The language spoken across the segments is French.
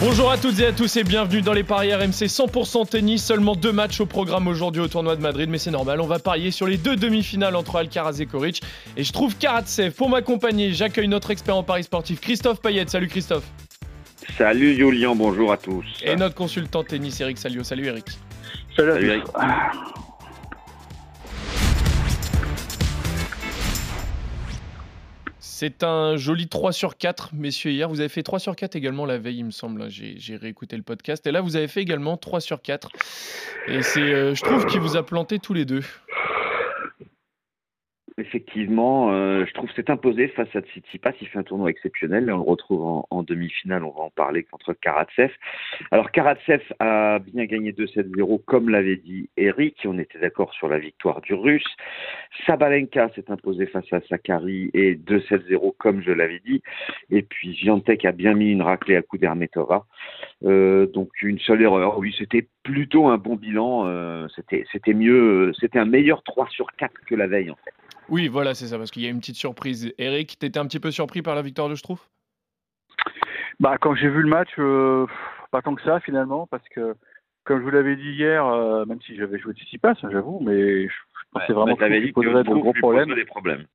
Bonjour à toutes et à tous et bienvenue dans les paris RMC 100% tennis. Seulement deux matchs au programme aujourd'hui au tournoi de Madrid, mais c'est normal. On va parier sur les deux demi-finales entre Alcaraz et Koric. Et je trouve Karatsev pour m'accompagner. J'accueille notre expert en paris sportif, Christophe Payet. Salut Christophe. Salut Julien, bonjour à tous. Et notre consultant tennis, Eric Salio. Salut Eric. Salut, Eric. C'est un joli 3 sur 4, messieurs. Hier, vous avez fait 3 sur 4 également la veille, il me semble. J'ai réécouté le podcast. Et là, vous avez fait également 3 sur 4. Et c'est, euh, je trouve qu'il vous a planté tous les deux. Effectivement, euh, je trouve c'est imposé face à Tsitsipas. Il fait un tournoi exceptionnel. On le retrouve en, demi-finale. On va en parler contre Karatsev. Alors Karatsev a bien gagné 2-7-0, comme l'avait dit Eric. On était d'accord sur la victoire du Russe. Sabalenka s'est imposé face à Sakari et 2-7-0, comme je l'avais dit. Et puis Viantec a bien mis une raclée à coup d'Hermetova. Euh, donc une seule erreur. Oui, c'était plutôt un bon bilan. Euh, c'était c'était mieux. C'était un meilleur 3 sur 4 que la veille en fait. Oui, voilà, c'est ça, parce qu'il y a une petite surprise. Eric, tu étais un petit peu surpris par la victoire de Schtroumpf? Bah, Quand j'ai vu le match, euh, pas tant que ça finalement, parce que comme je vous l'avais dit hier, euh, même si j'avais joué Tsitsipas, hein, j'avoue, mais je pensais vraiment qu'il poserait de gros problèmes. Des problèmes.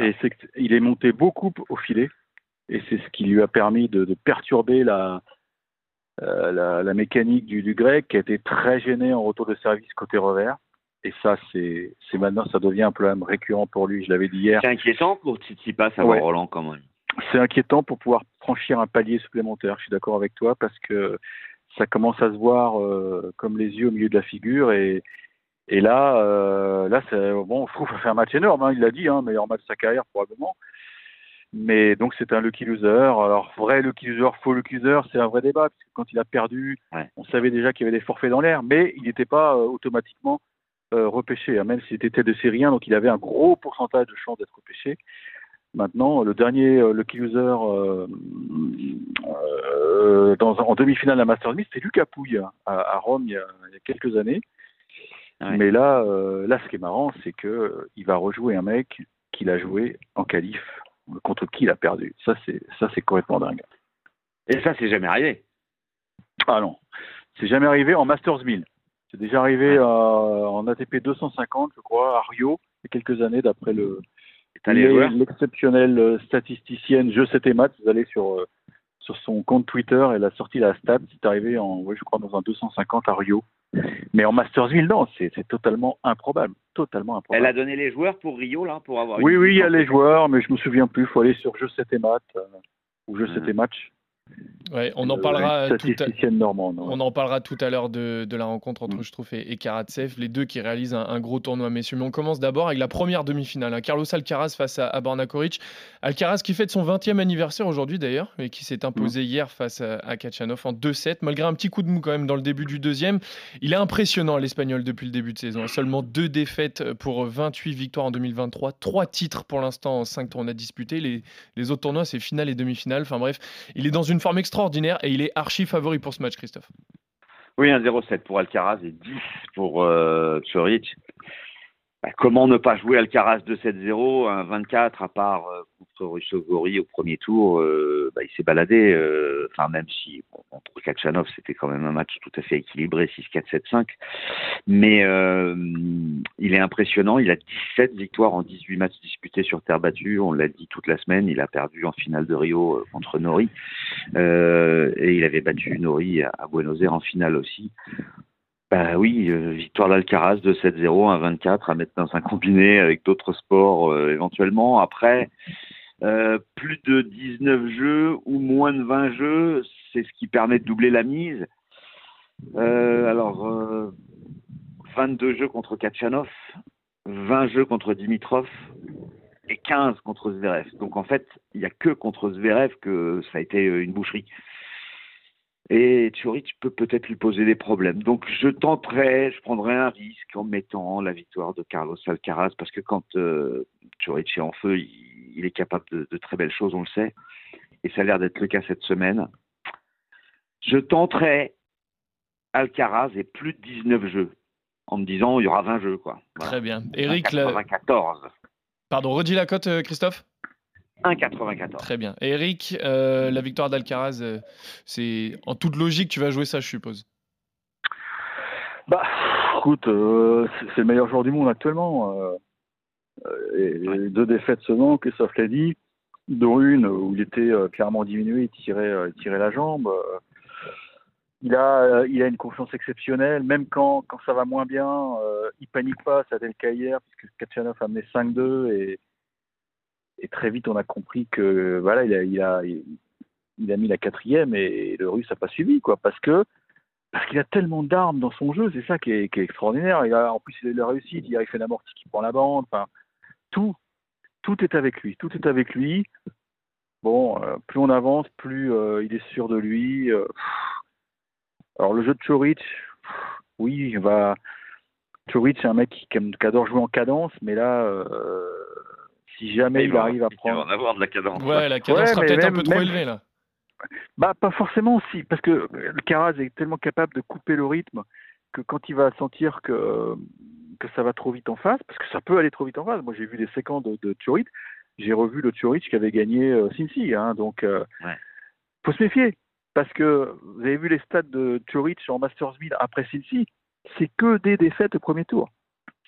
Et c'est qu'il est monté beaucoup au filet, et c'est ce qui lui a permis de, perturber la, euh, la, la, mécanique du, du grec, qui a été très gêné en retour de service côté revers. Et ça, c'est maintenant, ça devient un problème récurrent pour lui. Je l'avais dit hier. C'est inquiétant pour Tsitsipas à ouais. Roland quand même. C'est inquiétant pour pouvoir franchir un palier supplémentaire. Je suis d'accord avec toi parce que ça commence à se voir euh, comme les yeux au milieu de la figure et et là, euh, là, c'est bon. Je trouve fait un match énorme. Hein, il l'a dit, hein, meilleur match de sa carrière probablement. Mais donc c'est un lucky loser. Alors vrai lucky loser, faux lucky loser, c'est un vrai débat. Parce que quand il a perdu, ouais. on savait déjà qu'il y avait des forfaits dans l'air, mais il n'était pas euh, automatiquement euh, repêché, hein, même s'il était de série 1, donc il avait un gros pourcentage de chances d'être repêché. Maintenant, le dernier, euh, le loser euh, euh, dans, en demi-finale à Masters 1000, c'était Lucas Pouille à, à Rome il y, a, il y, a, quelques années. Ouais. Mais là, euh, là, ce qui est marrant, c'est que il va rejouer un mec qu'il a joué en qualif contre qui il a perdu. Ça, c'est ça, c'est complètement dingue. Et ça, c'est jamais arrivé. Ah non, c'est jamais arrivé en Masters 1000. C'est déjà arrivé euh, en ATP 250, je crois, à Rio, il y a quelques années, d'après le l'exceptionnelle euh, statisticienne Je sais maths. Vous allez sur, euh, sur son compte Twitter, elle a sorti la stat. C'est arrivé, en, ouais, je crois, dans un 250 à Rio. Mais en Masters 1000, non, c'est totalement improbable. Totalement improbable. Elle a donné les joueurs pour Rio, là, pour avoir. Oui, oui, il y a les joueurs, mais je me souviens plus. Il faut aller sur Je sais maths euh, ou Je sais match. Ouais, on en parlera tout à... normande, on en parlera tout à l'heure de, de, la rencontre entre mm. Schtroumpf et, et Karatsev, les deux qui réalisent un, un, gros tournoi, messieurs. Mais on commence d'abord avec la première demi-finale. Hein. Carlos Alcaraz face à, à Borna Koric. Alcaraz qui fête son 20e anniversaire aujourd'hui d'ailleurs, et qui s'est imposé mm. hier face à, à Kachanov en 2-7, malgré un petit coup de mou quand même dans le début du deuxième. Il est impressionnant l'Espagnol depuis le début de saison. Seulement deux défaites pour 28 victoires en 2023, trois titres pour l'instant en 5 tournois disputés. Les, les autres tournois, c'est finale et demi-finale. Enfin bref, il est dans une forme extraordinaire et il est archi favori pour ce match, Christophe. Oui, un 0-7 pour Alcaraz et 10 pour euh. Bah, comment ne pas jouer Alcaraz 2-7-0, un 24 à part euh, contre Russo Gori au premier tour, euh, bah, il s'est baladé. euh, Enfin, même si contre Kachanov, c'était quand même un match tout à fait équilibré, 6-4-7-5. Mais euh, il est impressionnant. Il a 17 victoires en 18 matchs disputés sur terre battue. On l'a dit toute la semaine. Il a perdu en finale de Rio euh, contre Nori. Et il avait battu Nori à Buenos Aires en finale aussi. Bah oui, euh, victoire d'Alcaraz de 7-0, un 24 à mettre dans un combiné avec d'autres sports euh, éventuellement. Après, euh, plus de 19 jeux ou moins de 20 jeux, c'est ce qui permet de doubler la mise. Alors, 22 jeux contre Kachanov, 20 jeux contre Dimitrov et 15 contre Zverev. Donc en fait, il n'y a que contre Zverev que ça a été une boucherie et Tchoric peut peut-être lui poser des problèmes. Donc je tenterai, je prendrai un risque en mettant la victoire de Carlos Alcaraz parce que quand euh, est en feu, il, il est capable de, de, très belles choses, on le sait. et ça a l'air d'être le cas cette semaine, je tenterai Alcaraz et plus de 19 jeux, en me disant il y aura 20 jeux. Quoi. Très bien. Eric, 94. Pardon, redis la cote, euh, Christophe 1,94. Très bien. Eric, euh, la victoire d'Alcaraz, euh, c'est en toute logique, tu vas jouer ça, je suppose. Bah, écoute, c'est le meilleur joueur du monde actuellement. et, deux défaites seulement, Christophe l'a dit. Dont une où il était clairement diminué, il tirait, tirait la jambe il a, euh, il a une confiance exceptionnelle, même quand, quand ça va moins bien, euh, il panique pas, ça a été le cas hier, puisque Kachanov a amené 5-2 et, et très vite on a compris que voilà, il a, mis la quatrième et, le russe n'a pas suivi, quoi, parce que parce qu'il a tellement d'armes dans son jeu, c'est ça qui est, qui extraordinaire. Il a, en plus, il a réussi, il fait l'amorti qui prend la bande, enfin, tout, tout est avec lui, tout est avec lui. Bon, euh, plus on avance, plus il est sûr de lui. Alors le jeu de Chorich, oui, il va. Chorich, c'est un mec qui, adore jouer en cadence, mais là, euh, si jamais il, arrive à prendre. Il va en avoir de la cadence. Ouais, la cadence sera peut-être un peu trop élevée là. Bah, pas forcément aussi, parce que le Caraz est tellement capable de couper le rythme que quand il va sentir que, que ça va trop vite en face, parce que ça peut aller trop vite en face. Moi, j'ai vu des séquences de, de j'ai revu le Chorich qui avait gagné euh, Cincy, hein, donc euh, faut se méfier. Parce que vous avez vu les stats de Chorich en Masters 1000 après Cincy, c'est que des défaites au premier tour.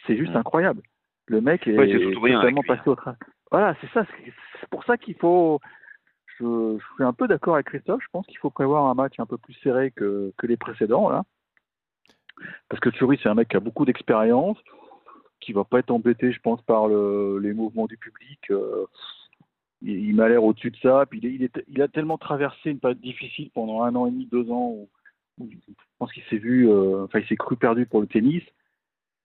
C'est juste incroyable. Le mec est, totalement passé au train. Voilà, c'est ça. C'est pour ça qu'il faut. Je, suis un peu d'accord avec Christophe. Je pense qu'il faut prévoir un match un peu plus serré que, les précédents là. Parce que Chorich, c'est un mec qui a beaucoup d'expérience, qui va pas être embêté, je pense, par les mouvements du public. Euh, il, m'a l'air au-dessus de ça. Puis il, il, a tellement traversé une période difficile pendant un an et demi, deux ans, où, je pense qu'il s'est vu, euh, enfin il s'est cru perdu pour le tennis.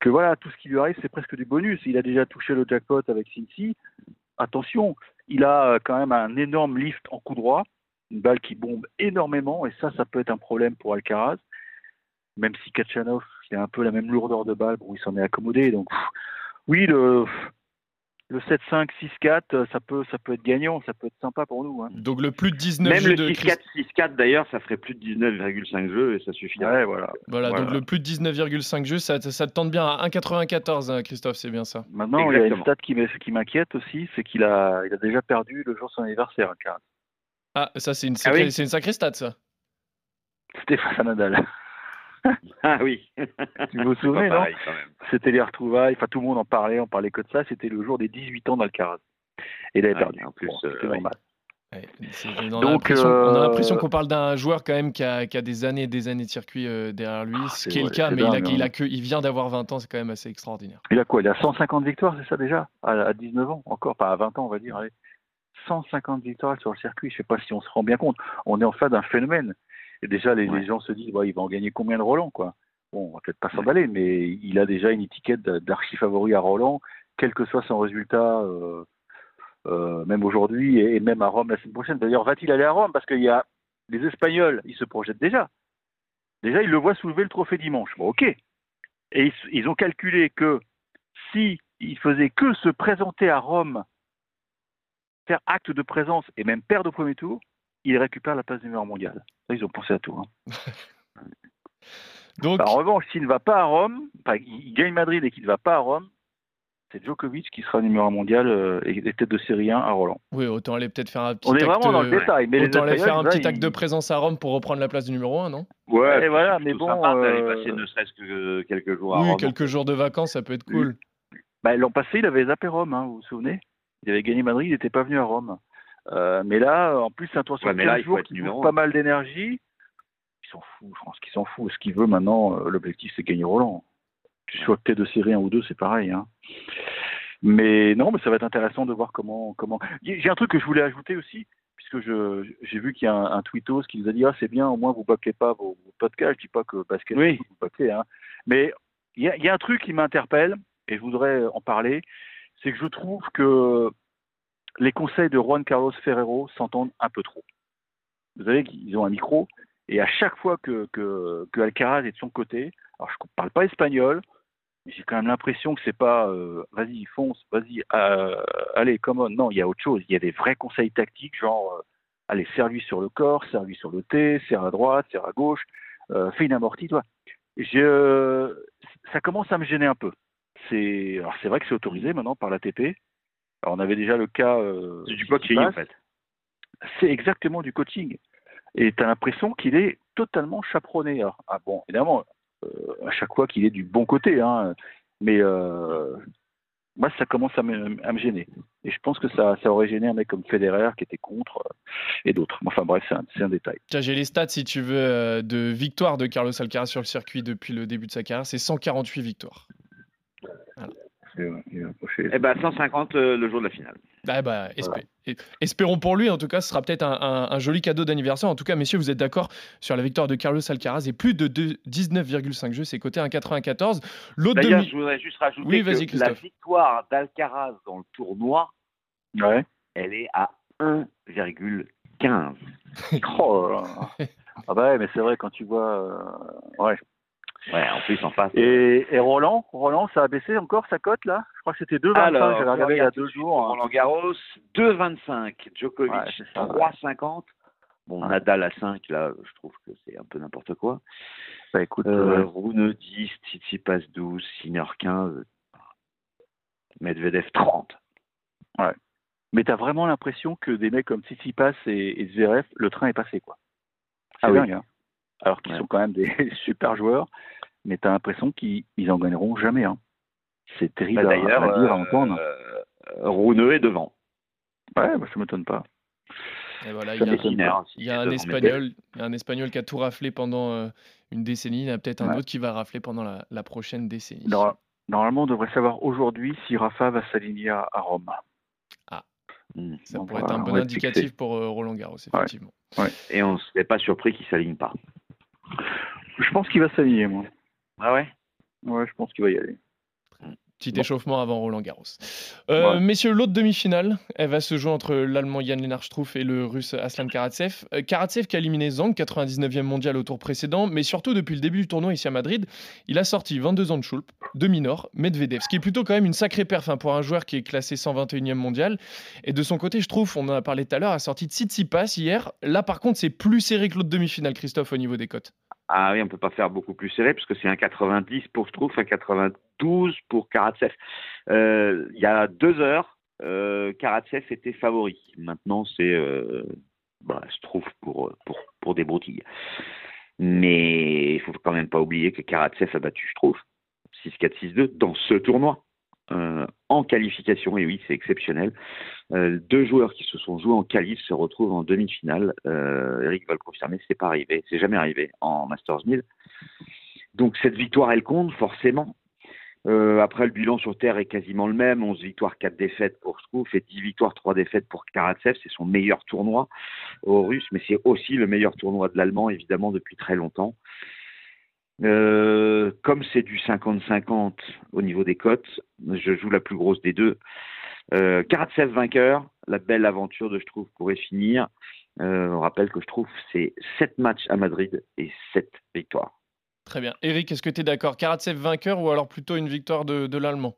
Que voilà, tout ce qui lui arrive, c'est presque du bonus. Il a déjà touché le jackpot avec Cincy. Attention, il a euh, quand même un énorme lift en coup droit, une balle qui bombe énormément, et ça, ça peut être un problème pour Alcaraz. Même si Kachanov, il a un peu la même lourdeur de balle, bon, il s'en est accommodé. Donc, oui, le, le 7-5, 6-4, euh, ça peut, ça peut être gagnant, ça peut être sympa pour nous. Hein. Donc le plus de 19 Même jeux le 6-4, 6-4 d'ailleurs, ça ferait plus de 19,5 jeux et ça suffirait. Ouais, voilà. voilà. donc le plus de 19,5 jeux, ça, ça, te tente bien à 1,94, hein, Christophe, c'est bien ça. Maintenant, il y a une stat qui m'inquiète aussi, c'est qu'il a, il a déjà perdu le jour de son anniversaire. Ah, ça c'est une, ah c'est une sacrée stat, ça. Stéphane Nadal. Ah oui. tu vous souvenez, non C'était les retrouvailles, enfin tout le monde en parlait, on parlait que de ça, c'était le jour des 18 ans d'Alcaraz. Et il avait perdu. En plus, c'était normal. on, Donc, a l'impression qu'on parle d'un joueur quand même qui a, des années et des années de circuit euh, derrière lui, ah, ce qui est le cas, mais il, a, hein. que, il vient d'avoir 20 ans, c'est quand même assez extraordinaire. Il a quoi Il a 150 victoires, c'est ça déjà? À, 19 ans, encore, pas à 20 ans, on va dire. 150 victoires sur le circuit, je ne sais pas si on se rend bien compte. On est en face d'un phénomène. Et déjà, les, gens se disent, il va en gagner combien de Roland, quoi? Bon, on va peut-être pas s'emballer, mais il a déjà une étiquette d'archi favori à Roland, quel que soit son résultat, euh, euh, même aujourd'hui et, même à Rome la semaine prochaine. D'ailleurs, va-t-il aller à Rome? Parce qu'il y a les Espagnols, ils se projettent déjà. Déjà, ils le voient soulever le trophée dimanche. Bon, ok. Et ils, ont calculé que si il faisait que se présenter à Rome, faire acte de présence et même perdre au premier tour, il récupère la place numéro mondiale. Ils ont pensé à tout. Hein. Donc... En revanche, s'il ne va pas à Rome, il gagne Madrid et qu'il ne va pas à Rome, c'est Djokovic qui sera numéro mondial euh, et tête de série 1 à Roland. Oui, autant aller peut-être faire un petit On est vraiment dans le détail. Mais autant aller faire un petit acte de présence à Rome pour reprendre la place du numéro 1, non? Ouais, et voilà, mais bon. Sympa euh... passer ne serait-ce que quelques jours à oui, Rome. quelques jours de vacances, ça peut être cool. Bah, L'an passé, il avait zappé Rome, hein, vous vous souvenez? Il avait gagné Madrid, il n'était pas venu à Rome. Euh, mais là, en plus, c'est un tour sur ouais, jours qui pas mal d'énergie. Ils s'en foutent, je pense qu'ils s'en foutent. Ce qu'il veut maintenant, euh, l'objectif, c'est gagner Roland. Tu sois peut-être de série 1 ou 2, c'est pareil. Hein. Mais non, mais ça va être intéressant de voir comment. comment... J'ai un truc que je voulais ajouter aussi, puisque j'ai vu qu'il y a un, un, tweetos qui nous a dit Ah, c'est bien, au moins vous ne bâclez pas vos, podcasts. Je dis pas que basket, oui. vous bâclez. Hein. Mais il y, y, a un truc qui m'interpelle, et je voudrais en parler c'est que je trouve que les conseils de Juan Carlos Ferrero s'entendent un peu trop. Vous savez qu'ils ont un micro, et à chaque fois que, que, Alcaraz est de son côté, alors je ne parle pas espagnol, mais j'ai quand même l'impression que c'est pas euh, vas-y fonce, vas-y, euh, allez, come on. Non, il y a autre chose. Il y a des vrais conseils tactiques, genre allez, serre-lui sur le corps, serre-lui sur le T, serre à droite, serre à gauche, euh, fais une amortie, toi. Je, ça commence à me gêner un peu. C'est, alors c'est vrai que c'est autorisé maintenant par l'ATP. Alors on avait déjà le cas. Euh, c'est du coaching en fait. C'est exactement du coaching. Et tu as l'impression qu'il est totalement chaperonné. ah bon, évidemment, euh, à chaque fois qu'il est du bon côté, hein, mais euh, moi, ça commence à me, à me, gêner. Et je pense que ça, ça aurait gêné un mec comme Federer qui était contre euh, et d'autres. Enfin bref, c'est un, un, détail. J'ai les stats, si tu veux, de victoire de Carlos Alcaraz sur le circuit depuis le début de sa carrière. C'est 148 victoires. Voilà. Eh ben 150 le jour de la finale. Ah bah, Espérons pour lui, en tout cas, ce sera peut-être un, joli cadeau d'anniversaire. En tout cas, messieurs, vous êtes d'accord sur la victoire de Carlos Alcaraz et plus de 19,5 jeux, c'est coté 1,94. L'autre D'ailleurs, je voudrais juste rajouter que la victoire d'Alcaraz dans le tournoi, ouais. elle est à 1,15. oh ah bah ouais, mais c'est vrai quand tu vois, euh, ouais. Ouais, en plus en face. Et, et Roland, Roland, ça a baissé encore sa cote là? Je crois que c'était 2,25. J'avais regardé il y a deux jours. Hein. Roland Garros, 2,25. Djokovic, 3,50. Bon, Nadal à 5, là, je trouve que c'est un peu n'importe quoi. Bah écoute, euh, euh Rune 10, Tsitsipas 12, Sinner 15, Medvedev 30. Ouais. Mais t'as vraiment l'impression que des mecs comme Tsitsipas et, et Zverev, le train est passé, quoi. Ah dingue, hein alors qu'ils sont quand même des super joueurs, mais tu as l'impression qu'ils en gagneront jamais. Hein. C'est terrible bah, à, dire, à entendre. Euh, est devant. Ouais, bah, ça ne m'étonne pas. Et voilà, il y a, un espagnol, un espagnol qui a tout raflé pendant euh, une décennie. Il y en a peut-être un autre qui va rafler pendant la, prochaine décennie. Normalement, on devrait savoir aujourd'hui si Rafa va s'aligner à, Rome. Ah, hmm. ça pourrait être un bon indicatif pour euh, Roland Garros, effectivement. Et on ne serait pas surpris qu'il ne s'aligne pas. Je pense qu'il va s'aligner, moi. Ah ouais? Ouais, je pense qu'il va y aller. Petit échauffement avant Roland Garros. Euh, messieurs, l'autre demi-finale, elle va se jouer entre l'Allemand Jan Lennart Struff et le Russe Aslan Karatsev. Euh, Karatsev qui a éliminé Zhang, 99e mondial au tour précédent, mais surtout depuis le début du tournoi ici à Madrid, il a sorti 22 ans de Schulp, de Minor, Medvedev, ce qui est plutôt quand même une sacrée perf hein, pour un joueur qui est classé 121e mondial. Et de son côté, je trouve, on en a parlé tout à l'heure, a sorti Tsitsipas hier. Là, par contre, c'est plus serré que l'autre demi-finale, Christophe, au niveau des cotes. Ah oui, on peut pas faire beaucoup plus serré parce que c'est un 90 pour Struff, un 92 pour Karatsev. Euh, il y a deux heures, euh, Karatsev était favori. Maintenant, c'est euh, bah, Struff pour, pour, pour des broutilles. Mais il faut quand même pas oublier que Karatsev a battu Struff 6-4-6-2 dans ce tournoi. Euh, en qualification, et oui, c'est exceptionnel. Euh, deux joueurs qui se sont joués en qualif se retrouvent en demi-finale. Euh, Eric va le confirmer, c'est pas arrivé, c'est jamais arrivé en Masters 1000. Donc cette victoire, elle compte forcément. après, le bilan sur terre est quasiment le même 11 victoires, 4 défaites pour Strouf et 10 victoires, 3 défaites pour Karatsev. C'est son meilleur tournoi au russe, mais c'est aussi le meilleur tournoi de l'Allemand, évidemment, depuis très longtemps. Euh, comme c'est du 50-50 au niveau des cotes, je joue la plus grosse des deux. Euh, Karatsev vainqueur, la belle aventure de je trouve pourrait finir. Euh, on rappelle que je trouve c'est 7 matchs à Madrid et 7 victoires. Très bien. Eric, est-ce que tu es d'accord? Karatsev vainqueur ou alors plutôt une victoire de, de l'Allemand?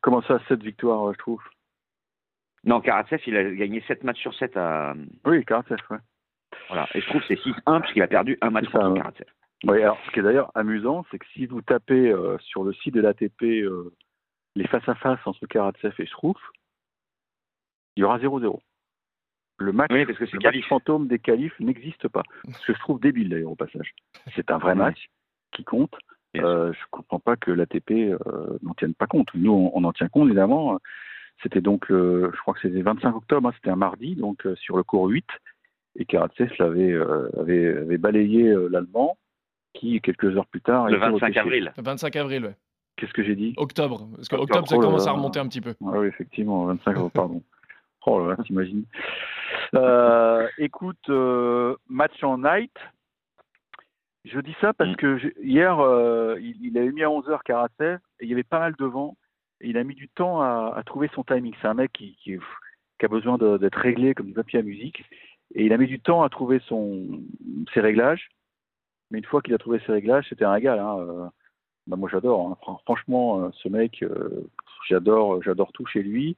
Comment ça, 7 victoires, je trouve? Non, Karatsev, il a gagné 7 matchs sur 7 à. Oui, Karatsev, ouais. Voilà. Et je trouve que c'est 6-1 puisqu'il a perdu un match contre Karatsev. Oui, alors ce qui est d'ailleurs amusant, c'est que si vous tapez euh, sur le site de l'ATP euh, les face-à-face entre Karatsev et Struff, il y aura 0-0. Le match, oui, parce que le match fantôme des qualifs n'existe pas. Ce que je trouve débile d'ailleurs au passage. C'est un vrai match qui compte. Euh, je ne comprends pas que l'ATP n'en tienne pas compte. Nous, on, en tient compte évidemment. C'était donc, je crois que c'était 25 octobre, hein, c'était un mardi, donc sur le cours 8 et Karatsev l'avait euh, avait, avait, balayé euh, l'Allemand, qui quelques heures plus tard. Le 25 avril. Le 25 avril, ouais. Qu'est-ce que j'ai dit? Octobre. Parce que octobre, ça oh commence à remonter un petit peu. Ah oui, effectivement, 25 avril, pardon. Oh là là, t'imagines. Euh, écoute, match en night. Je dis ça parce mm. que hier, il, il, avait mis à 11h Karatsev et il y avait pas mal de vent. Et il a mis du temps à, à trouver son timing. C'est un mec qui, qui, qui a besoin d'être réglé comme du papier à musique. Et il a mis du temps à trouver son, ses réglages. Mais une fois qu'il a trouvé ses réglages, c'était un régal. Hein. Euh, bah moi, j'adore. Hein. Franchement, euh, ce mec, euh, j'adore, j'adore tout chez lui.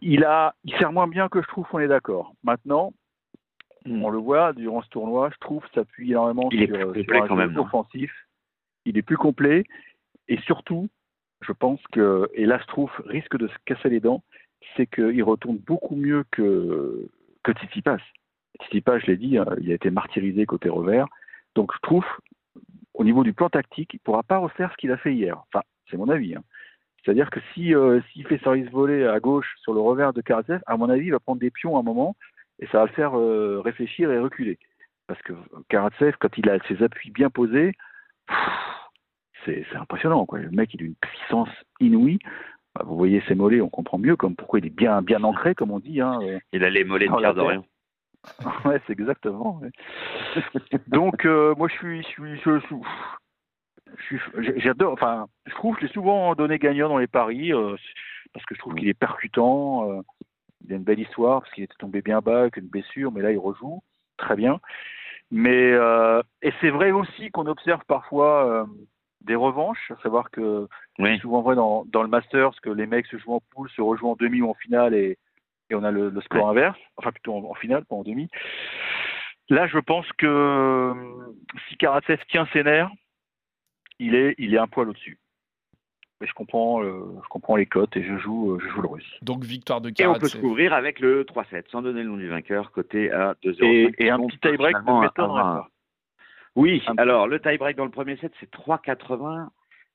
il a, il sert moins bien que je trouve, on est d'accord. Maintenant, on le voit durant ce tournoi, je trouve, s'appuie énormément Il est sur, plus sur complet un quand jeu même, non offensif. Il est plus complet et surtout, je pense que, et là je trouve, risque de se casser les dents, c'est qu'il retourne beaucoup mieux que, que Tsitsipas. Tsitsipas, je l'ai dit, hein, il a été martyrisé côté revers. Donc je trouve, au niveau du plan tactique, il ne pourra pas refaire ce qu'il a fait hier. Enfin, c'est mon avis. hein. C'est-à-dire que si euh, s'il fait service volé à gauche sur le revers de Karatsev, à mon avis, il va prendre des pions à un moment et ça va le faire euh, réfléchir et reculer. Parce que Karatsev, quand il a ses appuis bien posés, c'est impressionnant. Quoi. Le mec, il a une puissance inouïe. Bah, vous voyez ses mollets, on comprend mieux comme pourquoi il est bien, bien ancré, comme on dit. Hein. Il a les mollets de Pierre Dorian. ouais, c'est exactement. ouais. Donc, euh, moi, je suis, je suis, je, je- j'ai- j'adore. Enfin, je trouve que je l'ai souvent donné gagnant dans les paris euh, parce que je trouve qu'il est percutant. euh, il a une belle histoire parce qu'il était tombé bien bas avec une blessure, mais là, il rejoue très bien. Mais euh, et c'est vrai aussi qu'on observe parfois des revanches, à savoir que Oui. c'est souvent vrai dans, dans le Masters que les mecs se jouent en poule, se rejouent en demi ou en finale et, et on a le, le score inverse, enfin plutôt en, en finale, pas en demi. Là, je pense que euh, si Karatsev tient ses nerfs, il est, il est un poil au-dessus. Mais je comprends, euh, je comprends les cotes et je joue, euh, je joue le russe. Donc victoire de Et on peut se Karatsev. couvrir avec le 3-7, sans donner le nom du vainqueur, côté à 2-0. Et, et un petit tie-break ne m'étonnerait un- pas. Oui, alors le tie-break dans le premier set, c'est 3,80.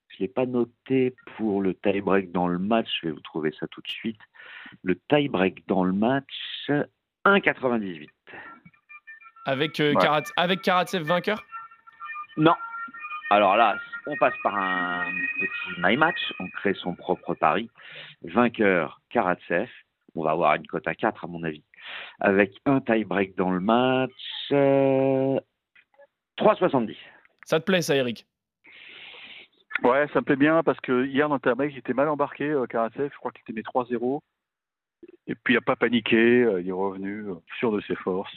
Je ne l'ai pas noté pour le tie-break dans le match, je vais vous trouver ça tout de suite. Le tie-break dans le match, 1,98. Avec, euh, Ouais. Karat- avec Karatsev vainqueur? Non. Alors là, on passe par un petit my match, on crée son propre pari. Vainqueur, Karatsev. On va avoir une cote à 4 à mon avis. Avec un tie-break dans le match, euh, 3,70. Ça te plaît ça Eric? Ouais, ça me plaît bien parce que hier dans le tie-break, il était mal embarqué, euh, Karatsev. Je crois qu'il était mis 3-0. Et puis il n'a pas paniqué, euh, il est revenu euh, sûr de ses forces.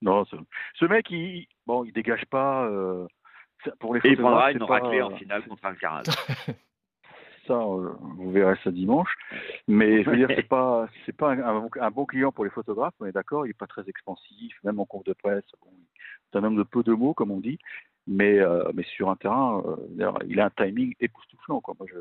Non, ce, ce mec, il, bon, il dégage pas. euh, pour les Et il photographes, prendra une raclée en finale contre Alcaraz. Ça, vous verrez ça dimanche. Mais je veux dire, c'est pas, c'est pas un, un- un bon client pour les photographes. On est d'accord. Il est pas très expansif, même en conf de presse. Bon, un homme de peu de mots, comme on dit. Mais, euh, mais sur un terrain, euh, il a un timing époustouflant. Quoi. Moi, je,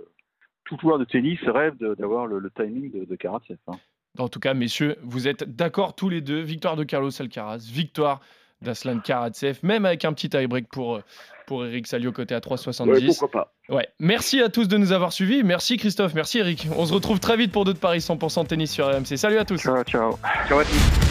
tout joueur de tennis rêve de- d'avoir le, le timing de, de Karatsev. hein. En tout cas, messieurs, vous êtes d'accord tous les deux. Victoire de Carlos Alcaraz, victoire d'Aslan Karatsev, même avec un petit tie-break pour, euh, pour Eric Salio côté à Ouais, 3,70. pourquoi pas. Ouais. Merci à tous de nous avoir suivis. Merci Christophe, merci Eric. On se retrouve très vite pour d'autres paris 100% tennis sur RMC. Salut à tous. Ciao, ciao. Ciao à tous.